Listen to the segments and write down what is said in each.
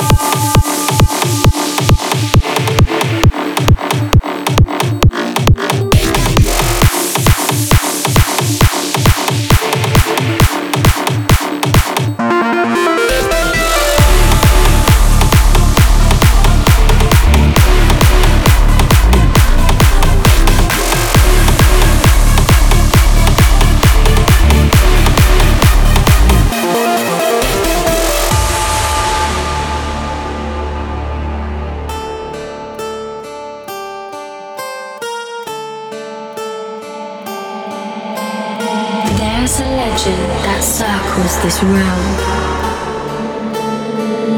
Oh, There's a legend that circles this realm.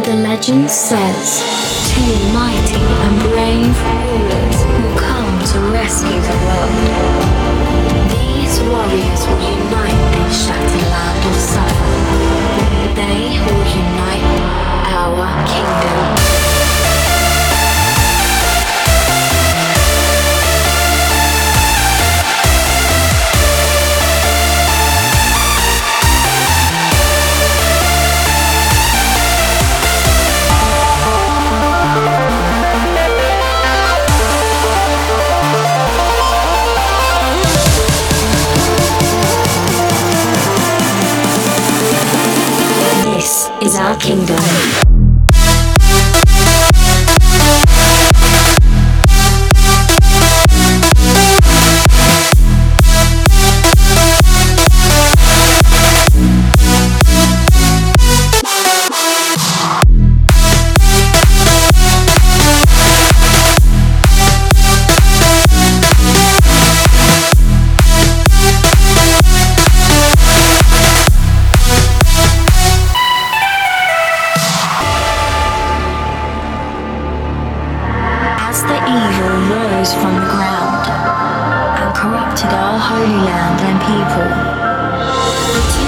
The legend says two mighty and brave rulers will come to rescue the world. is our kingdom. evil rose from the ground and corrupted our holy land and people.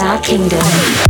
our kingdom.